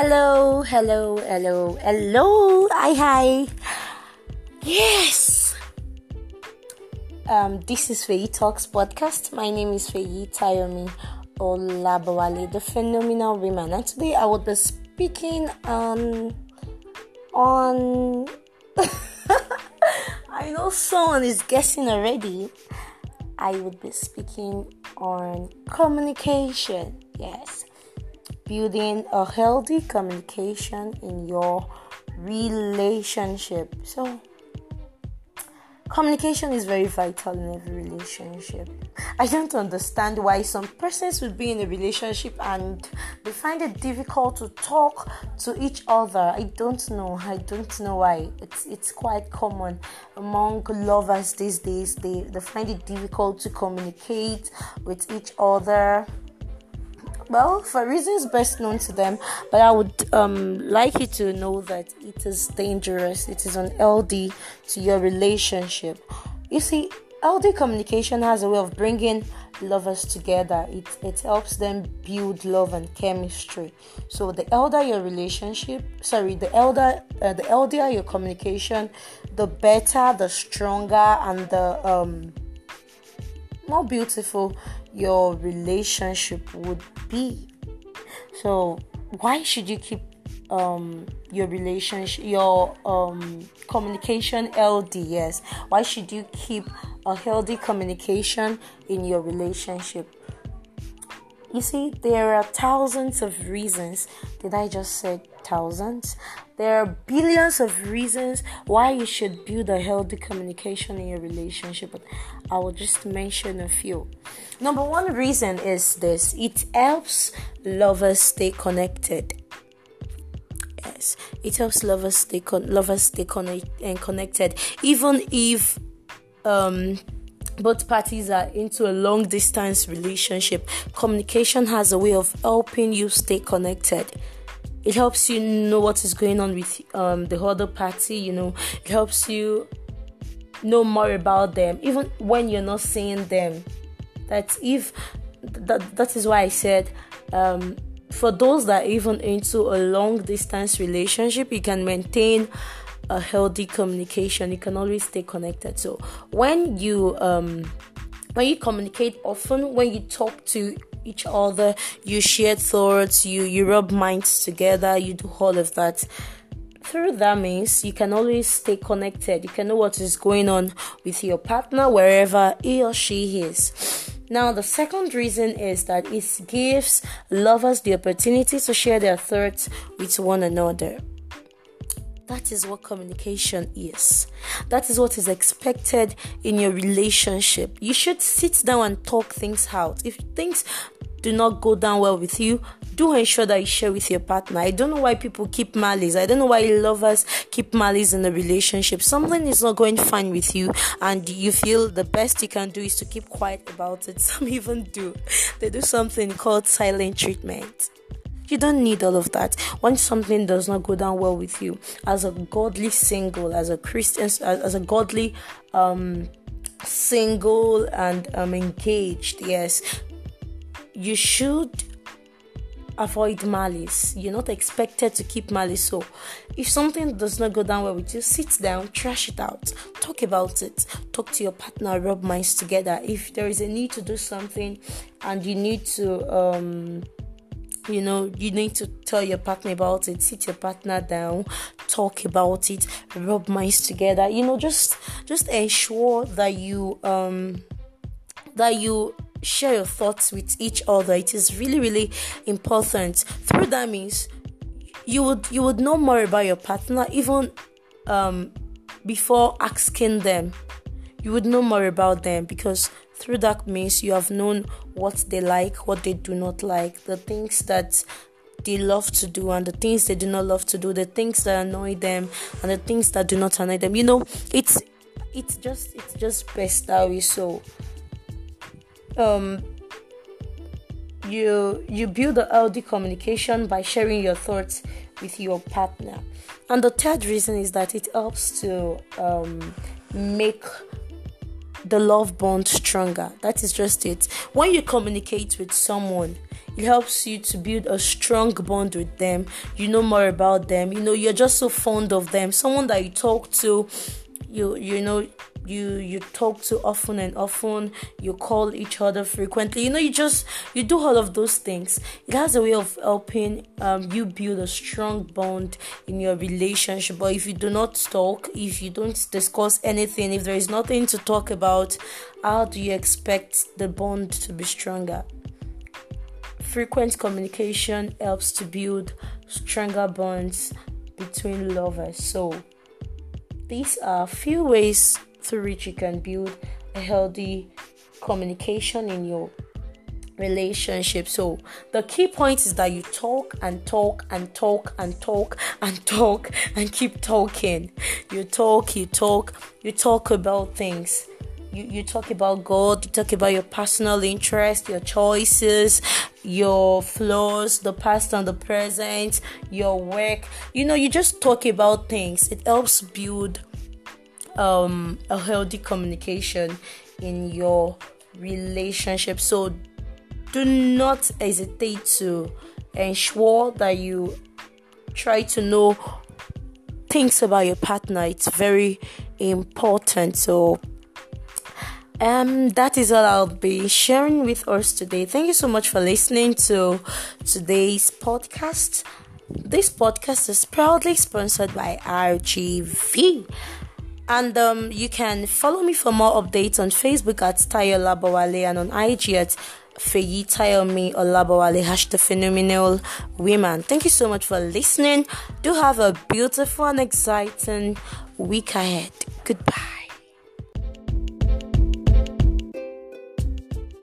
Hello, hello, hello, hello. Hi, hi. Yes. Um, this is Feyi Talks podcast. My name is Feyi Tayomi Olabawale, the phenomenal woman, and today I will be speaking um on. I know someone is guessing already. I would be speaking on communication. Yes, building a healthy communication in your relationship. So, communication is very vital in every relationship. I don't understand why some persons would be in a relationship and they find it difficult to talk to each other. I don't know. I don't know why. It's it's quite common among lovers these days. They they find it difficult to communicate with each other well for reasons best known to them but i would um, like you to know that it is dangerous. It is unhealthy to your relationship. You see healthy communication has a way of bringing lovers together. It, it helps them build love and chemistry. So the elder your relationship sorry the elder uh, the elder your communication the better the stronger and the um, more beautiful your relationship would be. So, why should you keep um, your relationship, your um, communication LDS? Why should you keep a healthy communication in your relationship? You see, there are thousands of reasons. Did I just say thousands? There are billions of reasons why you should build a healthy communication in your relationship, but I will just mention a few. Number one reason is this it helps lovers stay connected. Yes, it helps lovers stay con- lovers stay con- and connected, even if um both parties are into a long distance relationship, communication has a way of helping you stay connected. It helps you know what is going on with um, the other party, you know, it helps you know more about them, even when you're not seeing them. That if that that is why I said um, for those that even into a long distance relationship, you can maintain a healthy communication. You can always stay connected. So when you um when you communicate often when you talk to each other you share thoughts you you rub minds together you do all of that through that means you can always stay connected. You can know what is going on with your partner wherever he or she is now, the second reason is that it gives lovers the opportunity to share their thoughts with one another. That is what communication is. That is what is expected in your relationship. You should sit down and talk things out. If things do not go down well with you, do ensure that you share with your partner. I don't know why people keep malice. I don't know why lovers keep malice in a relationship. Something is not going fine with you, and you feel the best you can do is to keep quiet about it. Some even do. They do something called silent treatment. You don't need all of that. When something does not go down well with you, as a godly single, as a Christian, as, as a godly um, single and um, engaged, yes, you should avoid malice. You're not expected to keep malice. So, if something does not go down well with you, sit down, trash it out, talk about it, talk to your partner, rub minds together. If there is a need to do something and you need to, um, you know you need to tell your partner about it sit your partner down talk about it rub minds together you know just just ensure that you um that you share your thoughts with each other it is really really important through that means you would you would know more about your partner even um before asking them you would know more about them because through that means you have known what they like, what they do not like, the things that they love to do and the things they do not love to do, the things that annoy them and the things that do not annoy them. You know, it's it's just it's just best that way. So um you you build a healthy communication by sharing your thoughts with your partner. And the third reason is that it helps to um, make the love bond stronger. That is just it. When you communicate with someone, it helps you to build a strong bond with them you know more about them you know you're just so fond of them someone that you talk to you you know you you talk to often and often you call each other frequently. You know you just you do all of those things. It has a way of helping um, you build a strong bond in your relationship. But if you do not talk if you don't discuss anything if there is nothing to talk about how do you expect the bond to be stronger? Frequent communication helps to build stronger bonds between lovers. So these are a few ways through which you can build a healthy communication in your relationship. So the key point is that you talk and talk and talk and talk and talk and keep talking. You talk, you talk, you talk about things. You, you talk about God, you talk about your personal interest, your choices, your flaws, the past and the present, your work. You know, you just talk about things. It helps build um, a healthy communication in your relationship. So do not hesitate to ensure that you try to know things about your partner. It's very important. So um, that is all I'll be sharing with us today. Thank you so much for listening to today's podcast. This podcast is proudly sponsored by RGV. And um, you can follow me for more updates on Facebook at Tayo Labawale and on IG at Feyi Tayomi Olabawale, hashtag phenomenal women. Thank you so much for listening. Do have a beautiful and exciting week ahead. Goodbye.